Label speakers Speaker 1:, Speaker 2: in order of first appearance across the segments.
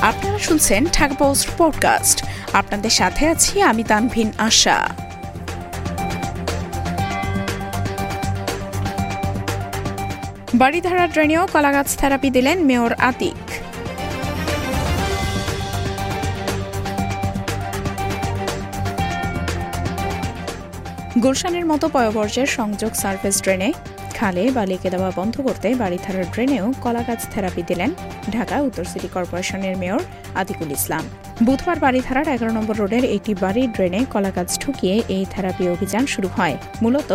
Speaker 1: আপনারা শুনছেন ঢাকা পডকাস্ট। আপনাদের সাথে আছি আমি তানভিন আশা। বাড়িধারা ড্রেনেও কলাগাছ থেরাপি দিলেন মেয়র আতিক। গুলশানের মতো পয়বর্জ্যের সংযোগ সার্ফেস ড্রেনে খালে বা লেকে দেওয়া বন্ধ করতে বাড়িধারার ড্রেনেও কলাগাছ থেরাপি দিলেন ঢাকা উত্তর সিটি কর্পোরেশনের মেয়র আতিকুল ইসলাম। বুধবার বাড়িধারার এগারো নম্বর রোডের একটি বাড়ির ড্রেনে কলাগাছ ঠুকিয়ে এই থেরাপি অভিযান শুরু হয়। মূলত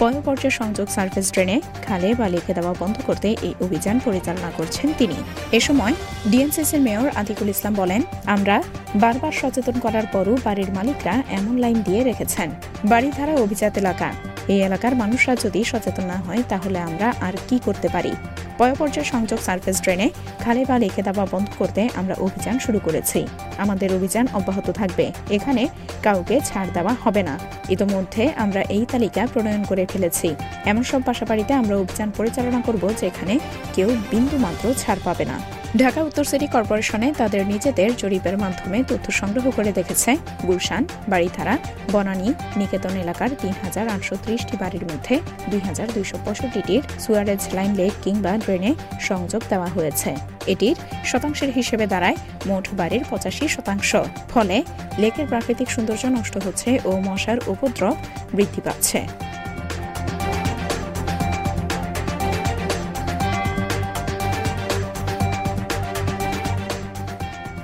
Speaker 1: পয়পর্য সংযোগ সার্ভিস ড্রেনে খালে বা লেকে দেওয়া বন্ধ করতে এই অভিযান পরিচালনা করছেন তিনি। এ সময় ডিএনসিসির মেয়র আতিকুল ইসলাম বলেন, আমরা বারবার সচেতন করার পরও বাড়ির মালিকরা এমন লাইন দিয়ে রেখেছেন। বাড়িধারা অভিজাত এলাকা। এই এলাকার মানুষরা যদি সচেতন না হয়, তাহলে আমরা আর কি করতে পারি? পয়পর্যায় সংযোগ সার্ফেস ড্রেনে খালে বা লেখে দেওয়া বন্ধ করতে আমরা অভিযান শুরু করেছি। আমাদের অভিযান অব্যাহত থাকবে। এখানে কাউকে ছাড় দেওয়া হবে না। ইতোমধ্যে আমরা এই তালিকা প্রণয়ন করে ফেলেছি। এমন সব বাসাবাড়িতে আমরা অভিযান পরিচালনা করব যেখানে কেউ বিন্দু মাত্র ছাড় পাবে না। ঢাকা উত্তর সিটি কর্পোরেশনে তাদের নিজেদের জরিপের মাধ্যমে তথ্য সংগ্রহ করে দেখেছে গুলশান বাড়িধারা বনানী, নিকেতন এলাকার তিন হাজার আটশো ত্রিশটি বাড়ির মধ্যে দুই হাজার দুইশো পঁয়ষট্টিটির সুয়ারেজ লাইন লেক কিংবা ড্রেনে সংযোগ দেওয়া হয়েছে। এটির শতাংশের হিসেবে দাঁড়ায় মোট বাড়ির পঁচাশি শতাংশ। ফলে লেকের প্রাকৃতিক সৌন্দর্য নষ্ট হচ্ছে ও মশার উপদ্রব বৃদ্ধি পাচ্ছে।